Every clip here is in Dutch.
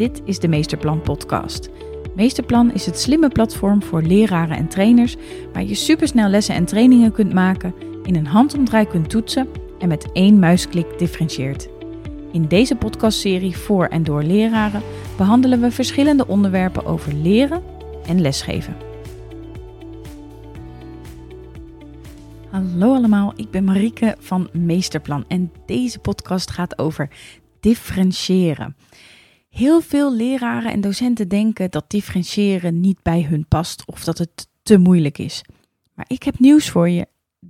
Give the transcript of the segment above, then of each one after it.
Dit is de Meesterplan Podcast. Meesterplan is het slimme platform voor leraren en trainers waar je supersnel lessen en trainingen kunt maken, in een handomdraai kunt toetsen en met één muisklik differentieert. In deze podcastserie voor en door leraren behandelen we verschillende onderwerpen over leren en lesgeven. Hallo allemaal, ik ben Marieke van Meesterplan en deze podcast gaat over differentiëren. Heel veel leraren en docenten denken dat differentiëren niet bij hun past of dat het te moeilijk is. Maar ik heb nieuws voor je.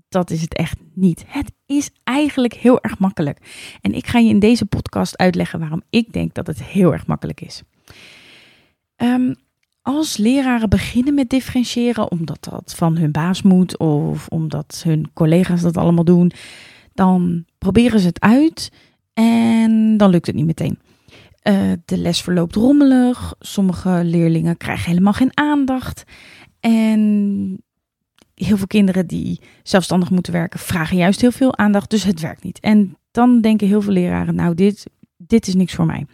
Dat is het echt niet. Het is eigenlijk heel erg makkelijk. En ik ga je in deze podcast uitleggen waarom ik denk dat het heel erg makkelijk is. Um, als leraren beginnen met differentiëren omdat dat van hun baas moet of omdat hun collega's dat allemaal doen, dan proberen ze het uit en dan lukt het niet meteen. Uh, de les verloopt rommelig, sommige leerlingen krijgen helemaal geen aandacht en heel veel kinderen die zelfstandig moeten werken vragen juist heel veel aandacht, dus het werkt niet. En dan denken heel veel leraren, nou dit, dit is niks voor mij.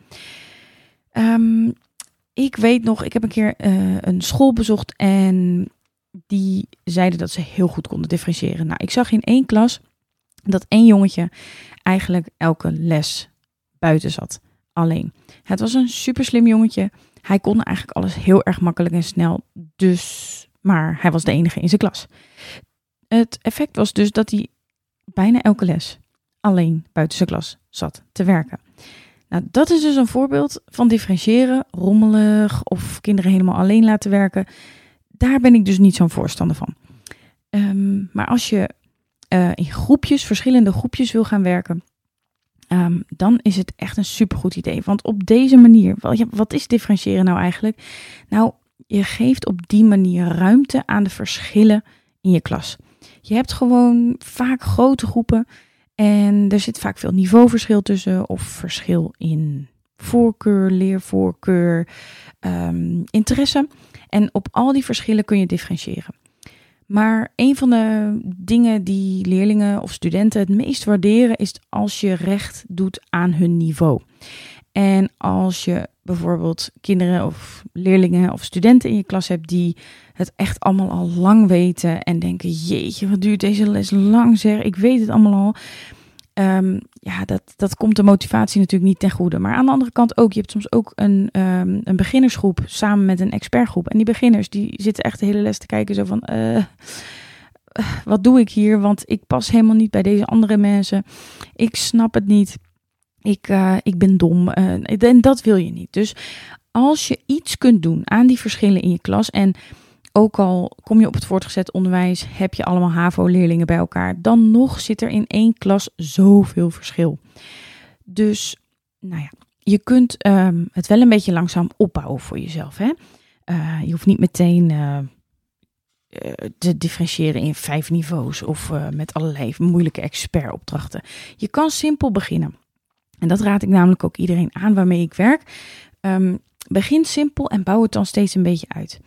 Um, ik weet nog, ik heb een keer uh, een school bezocht en die zeiden dat ze heel goed konden differentiëren. Nou, ik zag in één klas dat één jongetje eigenlijk elke les buiten zat. Alleen. Het was een super slim jongetje. Hij kon eigenlijk alles heel erg makkelijk en snel. Dus, maar hij was de enige in zijn klas. Het effect was dus dat hij bijna elke les alleen buiten zijn klas zat te werken. Nou, dat is dus een voorbeeld van differentiëren, rommelig of kinderen helemaal alleen laten werken. Daar ben ik dus niet zo'n voorstander van. Um, maar als je uh, in groepjes, verschillende groepjes wil gaan werken, um, dan is het echt een supergoed idee. Want op deze manier, wat is differentiëren nou eigenlijk? Nou, je geeft op die manier ruimte aan de verschillen in je klas. Je hebt gewoon vaak grote groepen en er zit vaak veel niveauverschil tussen of verschil in voorkeur, leervoorkeur, um, interesse. En op al die verschillen kun je differentiëren. Maar een van de dingen die leerlingen of studenten het meest waarderen is als je recht doet aan hun niveau. En als je bijvoorbeeld kinderen of leerlingen of studenten in je klas hebt die het echt allemaal al lang weten en denken: jeetje, wat duurt deze les lang zeg, ik weet het allemaal al. Um, ja, dat, dat komt de motivatie natuurlijk niet ten goede. Maar aan de andere kant ook, je hebt soms ook een, um, een beginnersgroep samen met een expertgroep. En die beginners die zitten echt de hele les te kijken zo van, uh, wat doe ik hier? Want ik pas helemaal niet bij deze andere mensen. Ik snap het niet. Ik, uh, ik ben dom. Uh, en dat wil je niet. Dus als je iets kunt doen aan die verschillen in je klas en ook al kom je op het voortgezet onderwijs, heb je allemaal HAVO-leerlingen bij elkaar, dan nog zit er in één klas zoveel verschil. Dus, nou ja, je kunt um, het wel een beetje langzaam opbouwen voor jezelf. Hè? Uh, je hoeft niet meteen uh, te differentiëren in vijf niveaus of met allerlei moeilijke expertopdrachten. Je kan simpel beginnen. En dat raad ik namelijk ook iedereen aan waarmee ik werk. Um, begin simpel en bouw het dan steeds een beetje uit.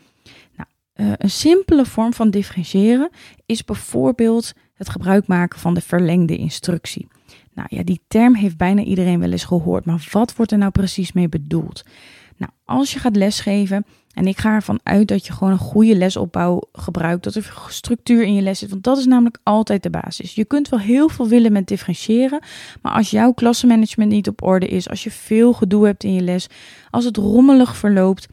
Uh, een simpele vorm van differentiëren is bijvoorbeeld het gebruik maken van de verlengde instructie. Nou ja, die term heeft bijna iedereen wel eens gehoord, maar wat wordt er nou precies mee bedoeld? Nou, als je gaat lesgeven, en ik ga ervan uit dat je gewoon een goede lesopbouw gebruikt, dat er structuur in je les zit, want dat is namelijk altijd de basis. Je kunt wel heel veel willen met differentiëren, maar als jouw klassenmanagement niet op orde is, als je veel gedoe hebt in je les, als het rommelig verloopt,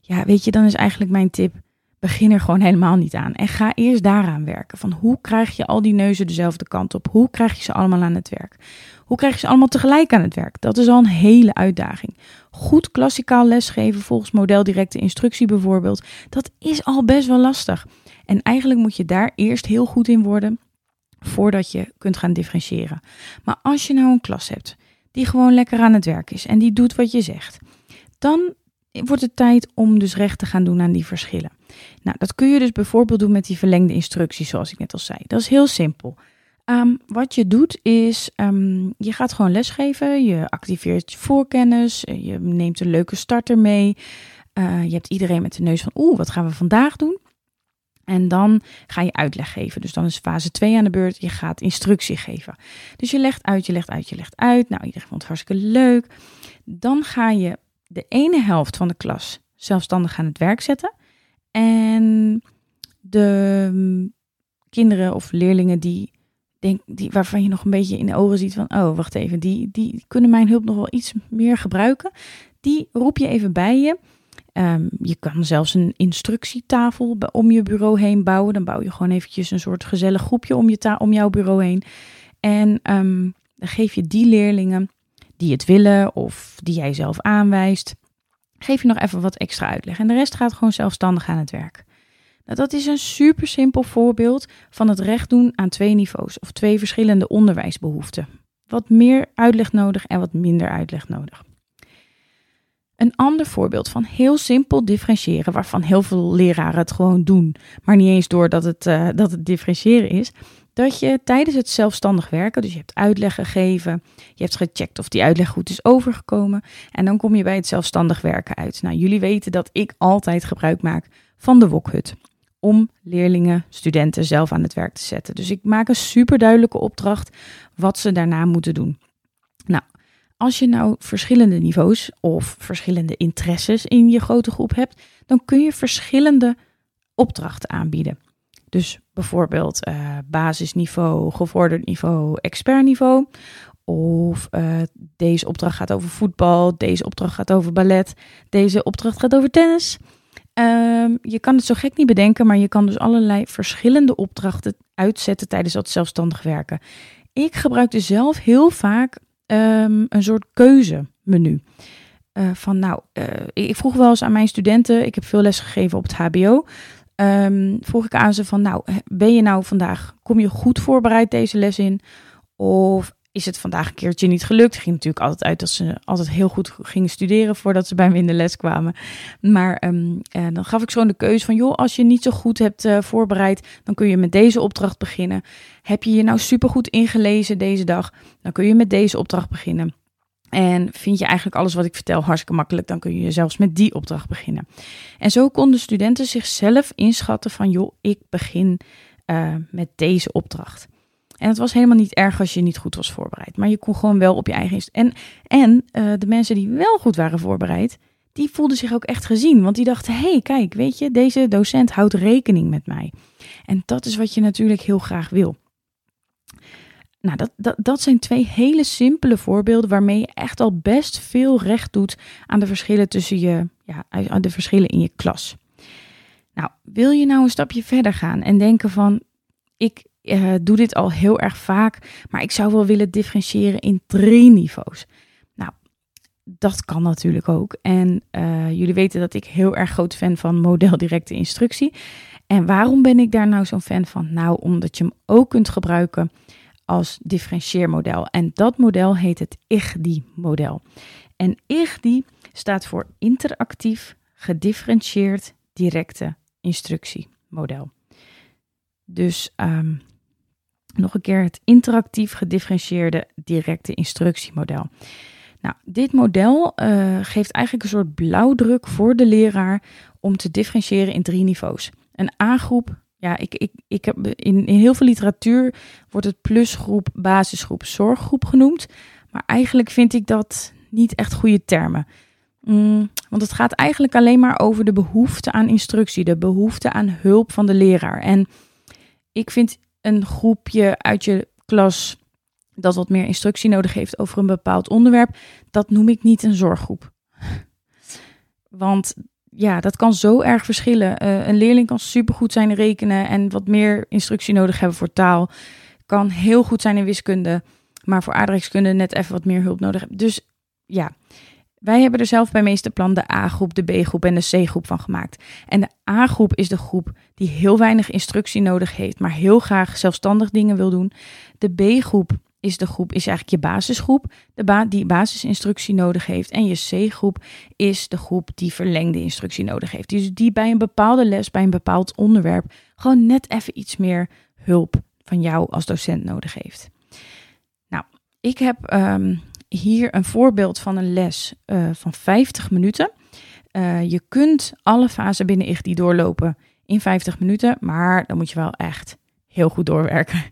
ja, weet je, dan is eigenlijk mijn tip begin er gewoon helemaal niet aan. En ga eerst daaraan werken. Van hoe krijg je al die neuzen dezelfde kant op? Hoe krijg je ze allemaal aan het werk? Hoe krijg je ze allemaal tegelijk aan het werk? Dat is al een hele uitdaging. Goed klassikaal lesgeven volgens modeldirecte instructie bijvoorbeeld, dat is al best wel lastig. En eigenlijk moet je daar eerst heel goed in worden voordat je kunt gaan differentiëren. Maar als je nou een klas hebt die gewoon lekker aan het werk is en die doet wat je zegt, dan wordt het tijd om dus recht te gaan doen aan die verschillen. Nou, dat kun je dus bijvoorbeeld doen met die verlengde instructies, zoals ik net al zei. Dat is heel simpel. Um, wat je doet is, um, je gaat gewoon lesgeven, je activeert je voorkennis, je neemt een leuke starter mee. Uh, je hebt iedereen met de neus van, oeh, wat gaan we vandaag doen? En dan ga je uitleg geven. Dus dan is fase 2 aan de beurt. Je gaat instructie geven. Dus je legt uit, je legt uit, je legt uit. Nou, iedereen vond het hartstikke leuk. Dan ga je de ene helft van de klas zelfstandig aan het werk zetten. En de mm, kinderen of leerlingen die, denk, die, waarvan je nog een beetje in de ogen ziet van, oh wacht even, die, die kunnen mijn hulp nog wel iets meer gebruiken. Die roep je even bij je. Ehm, je kan zelfs een instructietafel om je bureau heen bouwen. Dan bouw je gewoon eventjes een soort gezellig groepje om, je om jouw bureau heen. En ehm, dan geef je die leerlingen die het willen of die jij zelf aanwijst, geef je nog even wat extra uitleg. En de rest gaat gewoon zelfstandig aan het werk. Nou, dat is een super simpel voorbeeld van het recht doen aan twee niveaus of twee verschillende onderwijsbehoeften. Wat meer uitleg nodig en wat minder uitleg nodig. Een ander voorbeeld van heel simpel differentiëren, waarvan heel veel leraren het gewoon doen, maar niet eens door dat het, uh, dat het differentiëren is, dat je tijdens het zelfstandig werken, dus je hebt uitleg gegeven, je hebt gecheckt of die uitleg goed is overgekomen en dan kom je bij het zelfstandig werken uit. Nou, jullie weten dat ik altijd gebruik maak van de wokhut om leerlingen, studenten zelf aan het werk te zetten. Dus ik maak een super duidelijke opdracht wat ze daarna moeten doen. Nou, als je nou verschillende niveaus of verschillende interesses in je grote groep hebt, dan kun je verschillende opdrachten aanbieden. Dus bijvoorbeeld uh, basisniveau, gevorderd niveau, expertniveau. Of uh, deze opdracht gaat over voetbal, deze opdracht gaat over ballet, deze opdracht gaat over tennis. Um, je kan het zo gek niet bedenken, maar je kan dus allerlei verschillende opdrachten uitzetten tijdens dat zelfstandig werken. Ik gebruikte zelf heel vaak um, een soort keuzemenu. Uh, van nou, ik vroeg wel eens aan mijn studenten, ik heb veel les gegeven op het HBO. Um, vroeg ik aan ze van, nou, ben je nou vandaag, kom je goed voorbereid deze les in? Of is het vandaag een keertje niet gelukt? Het ging natuurlijk altijd uit dat ze altijd heel goed gingen studeren voordat ze bij me in de les kwamen. Maar um, uh, dan gaf ik zo de keuze van, joh, als je niet zo goed hebt uh, voorbereid, dan kun je met deze opdracht beginnen. Heb je je nou supergoed ingelezen deze dag, dan kun je met deze opdracht beginnen. En vind je eigenlijk alles wat ik vertel hartstikke makkelijk, dan kun je zelfs met die opdracht beginnen. En zo konden studenten zichzelf inschatten van, joh, ik begin uh, met deze opdracht. En het was helemaal niet erg als je niet goed was voorbereid, maar je kon gewoon wel op je eigen. En, en uh, de mensen die wel goed waren voorbereid, die voelden zich ook echt gezien. Want die dachten: hé, hey, kijk, weet je, deze docent houdt rekening met mij. En dat is wat je natuurlijk heel graag wil. Nou, dat, dat, dat zijn twee hele simpele voorbeelden waarmee je echt al best veel recht doet aan de verschillen tussen je, ja, aan de verschillen in je klas. Nou, wil je nou een stapje verder gaan en denken van, ik uh, doe dit al heel erg vaak, maar ik zou wel willen differentiëren in drie niveaus. Nou, dat kan natuurlijk ook. En uh, jullie weten dat ik heel erg groot fan van modeldirecte instructie. En waarom ben ik daar nou zo'n fan van? Nou, omdat je hem ook kunt gebruiken als differentieermodel. En dat model heet het IGDI-model. En IGDI staat voor interactief, gedifferentieerd, directe instructiemodel. Dus um, nog een keer het interactief, gedifferentieerde, directe instructiemodel. Nou, dit model uh, geeft eigenlijk een soort blauwdruk voor de leraar om te differentiëren in drie niveaus. Een A-groep, ja, ik, ik, ik heb in, heel veel literatuur wordt het plusgroep, basisgroep, zorggroep genoemd. Maar eigenlijk vind ik dat niet echt goede termen. Mm, want het gaat eigenlijk alleen maar over de behoefte aan instructie, de behoefte aan hulp van de leraar. En ik vind een groepje uit je klas dat wat meer instructie nodig heeft over een bepaald onderwerp, dat noem ik niet een zorggroep. Want ja, dat kan zo erg verschillen. Uh, een leerling kan supergoed zijn in rekenen en wat meer instructie nodig hebben voor taal. Kan heel goed zijn in wiskunde, maar voor aardrijkskunde net even wat meer hulp nodig hebben. Dus ja, wij hebben er zelf bij Meesterplan de A-groep, de B-groep en de C-groep van gemaakt. En de A-groep is de groep die heel weinig instructie nodig heeft, maar heel graag zelfstandig dingen wil doen. De B-groep is de groep, is eigenlijk je basisgroep, de ba die basisinstructie nodig heeft. En je C-groep is de groep die verlengde instructie nodig heeft. Dus die bij een bepaalde les, bij een bepaald onderwerp, gewoon net even iets meer hulp van jou als docent nodig heeft. Nou, ik heb um, hier een voorbeeld van een les uh, van 50 minuten. Uh, je kunt alle fasen binnen IGDI doorlopen in 50 minuten, maar dan moet je wel echt heel goed doorwerken.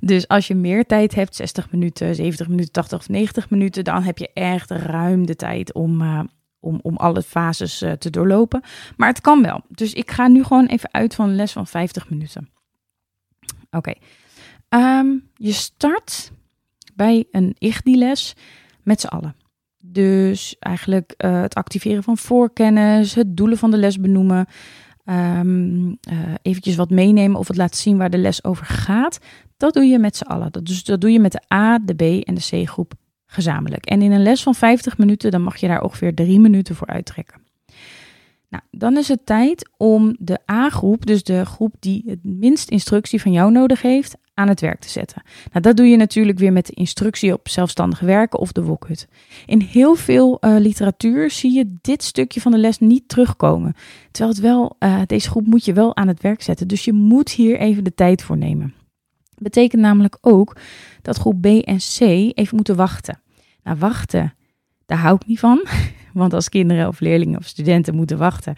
Dus als je meer tijd hebt, 60 minuten, 70 minuten, 80 of 90 minuten, dan heb je echt ruim de tijd om, uh, om, om alle fases te doorlopen. Maar het kan wel. Dus ik ga nu gewoon even uit van een les van 50 minuten. Oké. Ehm, je start bij een IGDI-les met z'n allen. Dus eigenlijk uh, het activeren van voorkennis, het doelen van de les benoemen, um, eventjes wat meenemen of het laten zien waar de les over gaat. Dat doe je met z'n allen. Dat, dus dat doe je met de A, de B en de C groep gezamenlijk. En in een les van 50 minuten, dan mag je daar ongeveer drie minuten voor uittrekken. Nou, dan is het tijd om de A-groep, dus de groep die het minst instructie van jou nodig heeft, aan het werk te zetten. Nou, dat doe je natuurlijk weer met de instructie op zelfstandig werken of de wokhut. In heel veel uh, literatuur zie je dit stukje van de les niet terugkomen. Terwijl het wel, uh, deze groep moet je wel aan het werk zetten. Dus je moet hier even de tijd voor nemen. Betekent namelijk ook dat groep B en C even moeten wachten. Nou, wachten, daar hou ik niet van. Want als kinderen of leerlingen of studenten moeten wachten,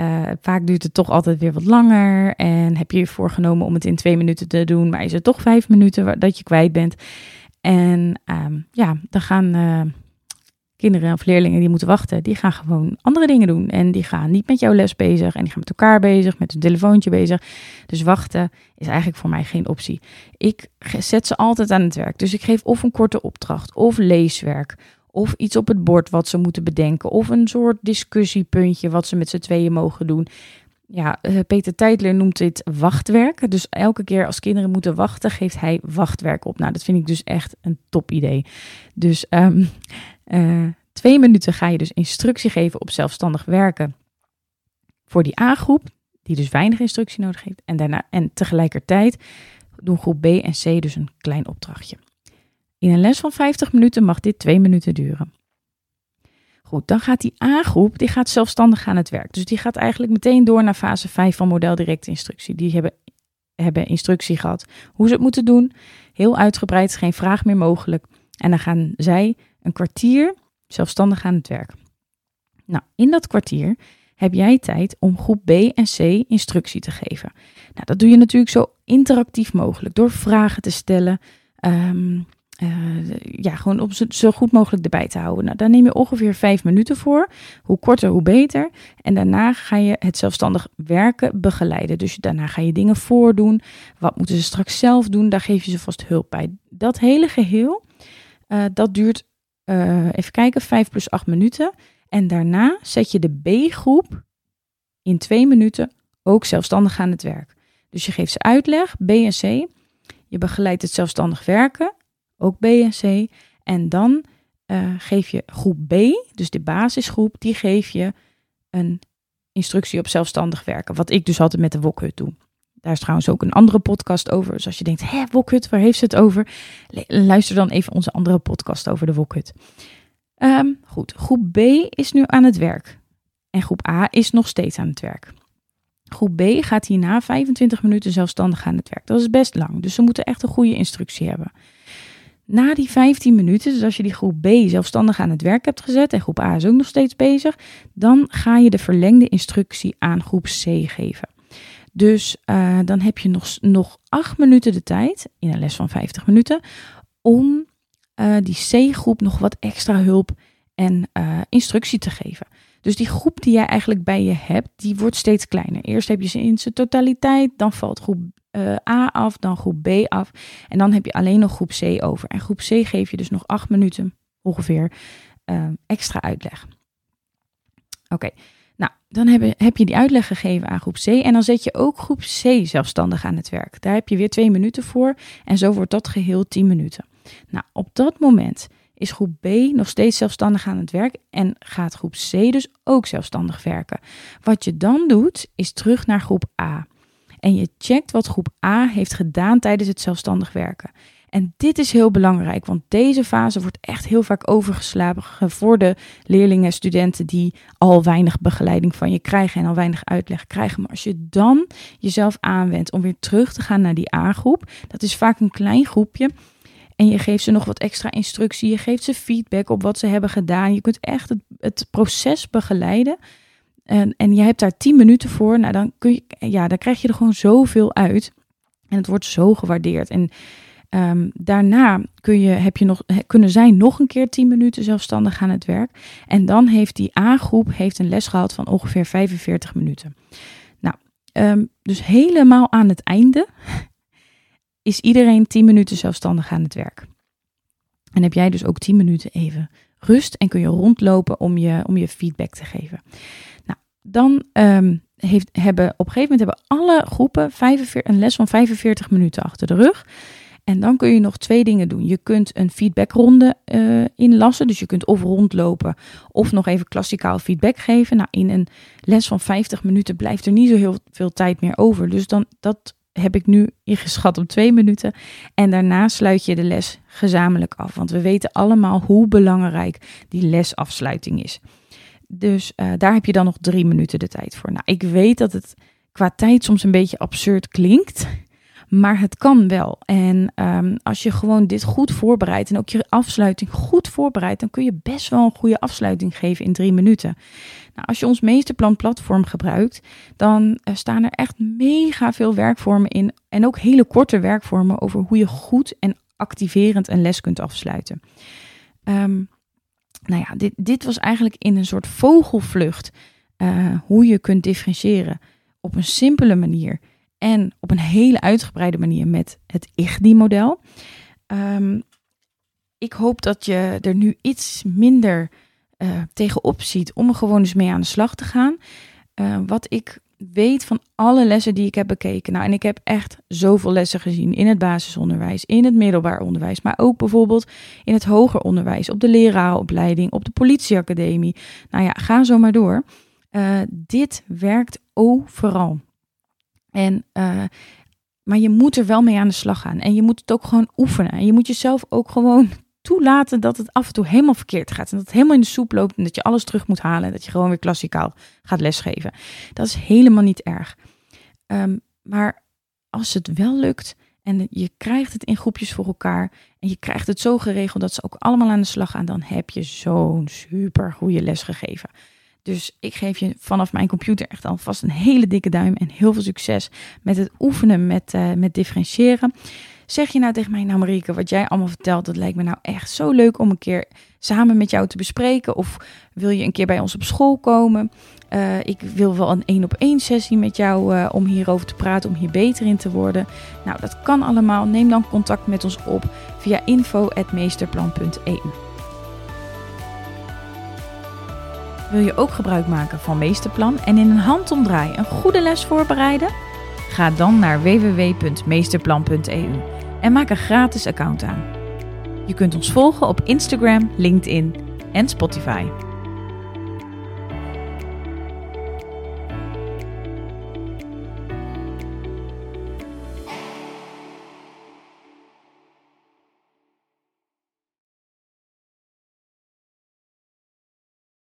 uh, vaak duurt het toch altijd weer wat langer. En heb je je voorgenomen om het in twee minuten te doen, maar is het toch vijf minuten dat je kwijt bent. En um, ja, dan gaan uh, kinderen of leerlingen die moeten wachten, die gaan gewoon andere dingen doen. En die gaan niet met jouw les bezig en die gaan met elkaar bezig, met hun telefoontje bezig. Dus wachten is eigenlijk voor mij geen optie. Ik zet ze altijd aan het werk. Dus ik geef of een korte opdracht of leeswerk of iets op het bord wat ze moeten bedenken. Of een soort discussiepuntje wat ze met z'n tweeën mogen doen. Ja, eh, Peter Teitler noemt dit wachtwerk. Dus elke keer als kinderen moeten wachten, geeft hij wachtwerk op. Nou, dat vind ik dus echt een top idee. Dus um, uh, twee minuten ga je dus instructie geven op zelfstandig werken voor die A-groep, die dus weinig instructie nodig heeft. En, daarna, en tegelijkertijd doen groep B en C dus een klein opdrachtje. In een les van 50 minuten mag dit 2 minuten duren. Goed, dan gaat die A-groep, die gaat zelfstandig aan het werk. Dus die gaat eigenlijk meteen door naar fase 5 van modeldirecte instructie. Die hebben, hebben instructie gehad hoe ze het moeten doen. Heel uitgebreid, geen vraag meer mogelijk. En dan gaan zij een kwartier zelfstandig aan het werk. Nou, in dat kwartier heb jij tijd om groep B en C instructie te geven. Nou, dat doe je natuurlijk zo interactief mogelijk door vragen te stellen. Um, uh, ja, gewoon om zo goed mogelijk erbij te houden. Nou, daar neem je ongeveer vijf minuten voor. Hoe korter, hoe beter. En daarna ga je het zelfstandig werken begeleiden. Dus daarna ga je dingen voordoen. Wat moeten ze straks zelf doen? Daar geef je ze vast hulp bij. Dat hele geheel, uh, dat duurt, uh, even kijken, vijf plus acht minuten. En daarna zet je de B-groep in twee minuten ook zelfstandig aan het werk. Dus je geeft ze uitleg, B en C. Je begeleidt het zelfstandig werken ook B en C. En dan uh, geef je groep B, dus de basisgroep, die geef je een instructie op zelfstandig werken. Wat ik dus altijd met de Wokhut doe. Daar is trouwens ook een andere podcast over. Dus als je denkt, hé, Wokhut, waar heeft ze het over? Luister dan even onze andere podcast over de Wokhut. Um, goed, groep B is nu aan het werk. En groep A is nog steeds aan het werk. Groep B gaat hierna 25 minuten zelfstandig aan het werk. Dat is best lang, dus ze moeten echt een goede instructie hebben. Na die 15 minuten, dus als je die groep B zelfstandig aan het werk hebt gezet en groep A is ook nog steeds bezig, dan ga je de verlengde instructie aan groep C geven. Dus uh, dan heb je nog, nog 8 minuten de tijd, in een les van 50 minuten, om uh, die C-groep nog wat extra hulp en uh, instructie te geven. Dus die groep die jij eigenlijk bij je hebt, die wordt steeds kleiner. Eerst heb je ze in zijn totaliteit, dan valt groep uh, A af, dan groep B af. En dan heb je alleen nog groep C over. En groep C geef je dus nog acht minuten ongeveer uh, extra uitleg. Oké, nou dan heb, heb je die uitleg gegeven aan groep C. En dan zet je ook groep C zelfstandig aan het werk. Daar heb je weer twee minuten voor. En zo wordt dat geheel tien minuten. Nou, op dat moment is groep B nog steeds zelfstandig aan het werk en gaat groep C dus ook zelfstandig werken. Wat je dan doet, is terug naar groep A. En je checkt wat groep A heeft gedaan tijdens het zelfstandig werken. En dit is heel belangrijk, want deze fase wordt echt heel vaak overgeslagen voor de leerlingen en studenten die al weinig begeleiding van je krijgen en al weinig uitleg krijgen. Maar als je dan jezelf aanwendt om weer terug te gaan naar die A-groep, dat is vaak een klein groepje. En je geeft ze nog wat extra instructie, je geeft ze feedback op wat ze hebben gedaan. Je kunt echt het, het proces begeleiden en, en je hebt daar 10 minuten voor. Nou, dan, kun je, ja, dan krijg je er gewoon zoveel uit. En het wordt zo gewaardeerd. En Ehm, daarna kun je, heb je nog, kunnen zij nog een keer 10 minuten zelfstandig aan het werk. En dan heeft die A-groep heeft een les gehad van ongeveer 45 minuten. Nou, ehm, dus helemaal aan het einde is iedereen 10 minuten zelfstandig aan het werk. En heb jij dus ook 10 minuten even rust en kun je rondlopen om je, om je feedback te geven. Dan ehm, heeft, hebben op een gegeven moment hebben alle groepen 45, een les van 45 minuten achter de rug. En dan kun je nog twee dingen doen. Je kunt een feedbackronde uh, inlassen. Dus je kunt of rondlopen of nog even klassikaal feedback geven. Nou, in een les van 50 minuten blijft er niet zo heel veel tijd meer over. Dus dan, dat heb ik nu ingeschat op twee minuten. En daarna sluit je de les gezamenlijk af. Want we weten allemaal hoe belangrijk die lesafsluiting is. Dus uh, daar heb je dan nog drie minuten de tijd voor. Nou, ik weet dat het qua tijd soms een beetje absurd klinkt. Maar het kan wel. En um, als je gewoon dit goed voorbereidt en ook je afsluiting goed voorbereidt, dan kun je best wel een goede afsluiting geven in drie minuten. Nou, als je ons meesterplan platform gebruikt, dan uh, staan er echt mega veel werkvormen in. En ook hele korte werkvormen over hoe je goed en activerend een les kunt afsluiten. Um, nou ja, dit, dit was eigenlijk in een soort vogelvlucht uh, hoe je kunt differentiëren op een simpele manier en op een hele uitgebreide manier met het IGDI-model. Um, ik hoop dat je er nu iets minder uh, tegenop ziet om er gewoon eens mee aan de slag te gaan. Uh, wat ik weet van alle lessen die ik heb bekeken. Nou, en ik heb echt zoveel lessen gezien in het basisonderwijs, in het middelbaar onderwijs, maar ook bijvoorbeeld in het hoger onderwijs, op de leraaropleiding, op de politieacademie. Nou ja, ga zo maar door. Uh, dit werkt overal. En, uh, maar je moet er wel mee aan de slag gaan. En je moet het ook gewoon oefenen. En je moet jezelf ook gewoon toelaten dat het af en toe helemaal verkeerd gaat. En dat het helemaal in de soep loopt en dat je alles terug moet halen. En dat je gewoon weer klassikaal gaat lesgeven. Dat is helemaal niet erg. Um, maar als het wel lukt en je krijgt het in groepjes voor elkaar. En je krijgt het zo geregeld dat ze ook allemaal aan de slag gaan. Dan heb je zo'n super goede les gegeven. Dus ik geef je vanaf mijn computer echt alvast een hele dikke duim en heel veel succes met het oefenen met, uh, met differentiëren. Zeg je nou tegen mij, nou Marieke, wat jij allemaal vertelt, dat lijkt me nou echt zo leuk om een keer samen met jou te bespreken. Of wil je een keer bij ons op school komen? Uh, ik wil wel een één op één sessie met jou uh, om hierover te praten, om hier beter in te worden. Nou, dat kan allemaal. Neem dan contact met ons op via info.meesterplan.eu. Wil je ook gebruik maken van Meesterplan en in een handomdraai een goede les voorbereiden? Ga dan naar www.meesterplan.eu en maak een gratis account aan. Je kunt ons volgen op Instagram, LinkedIn en Spotify.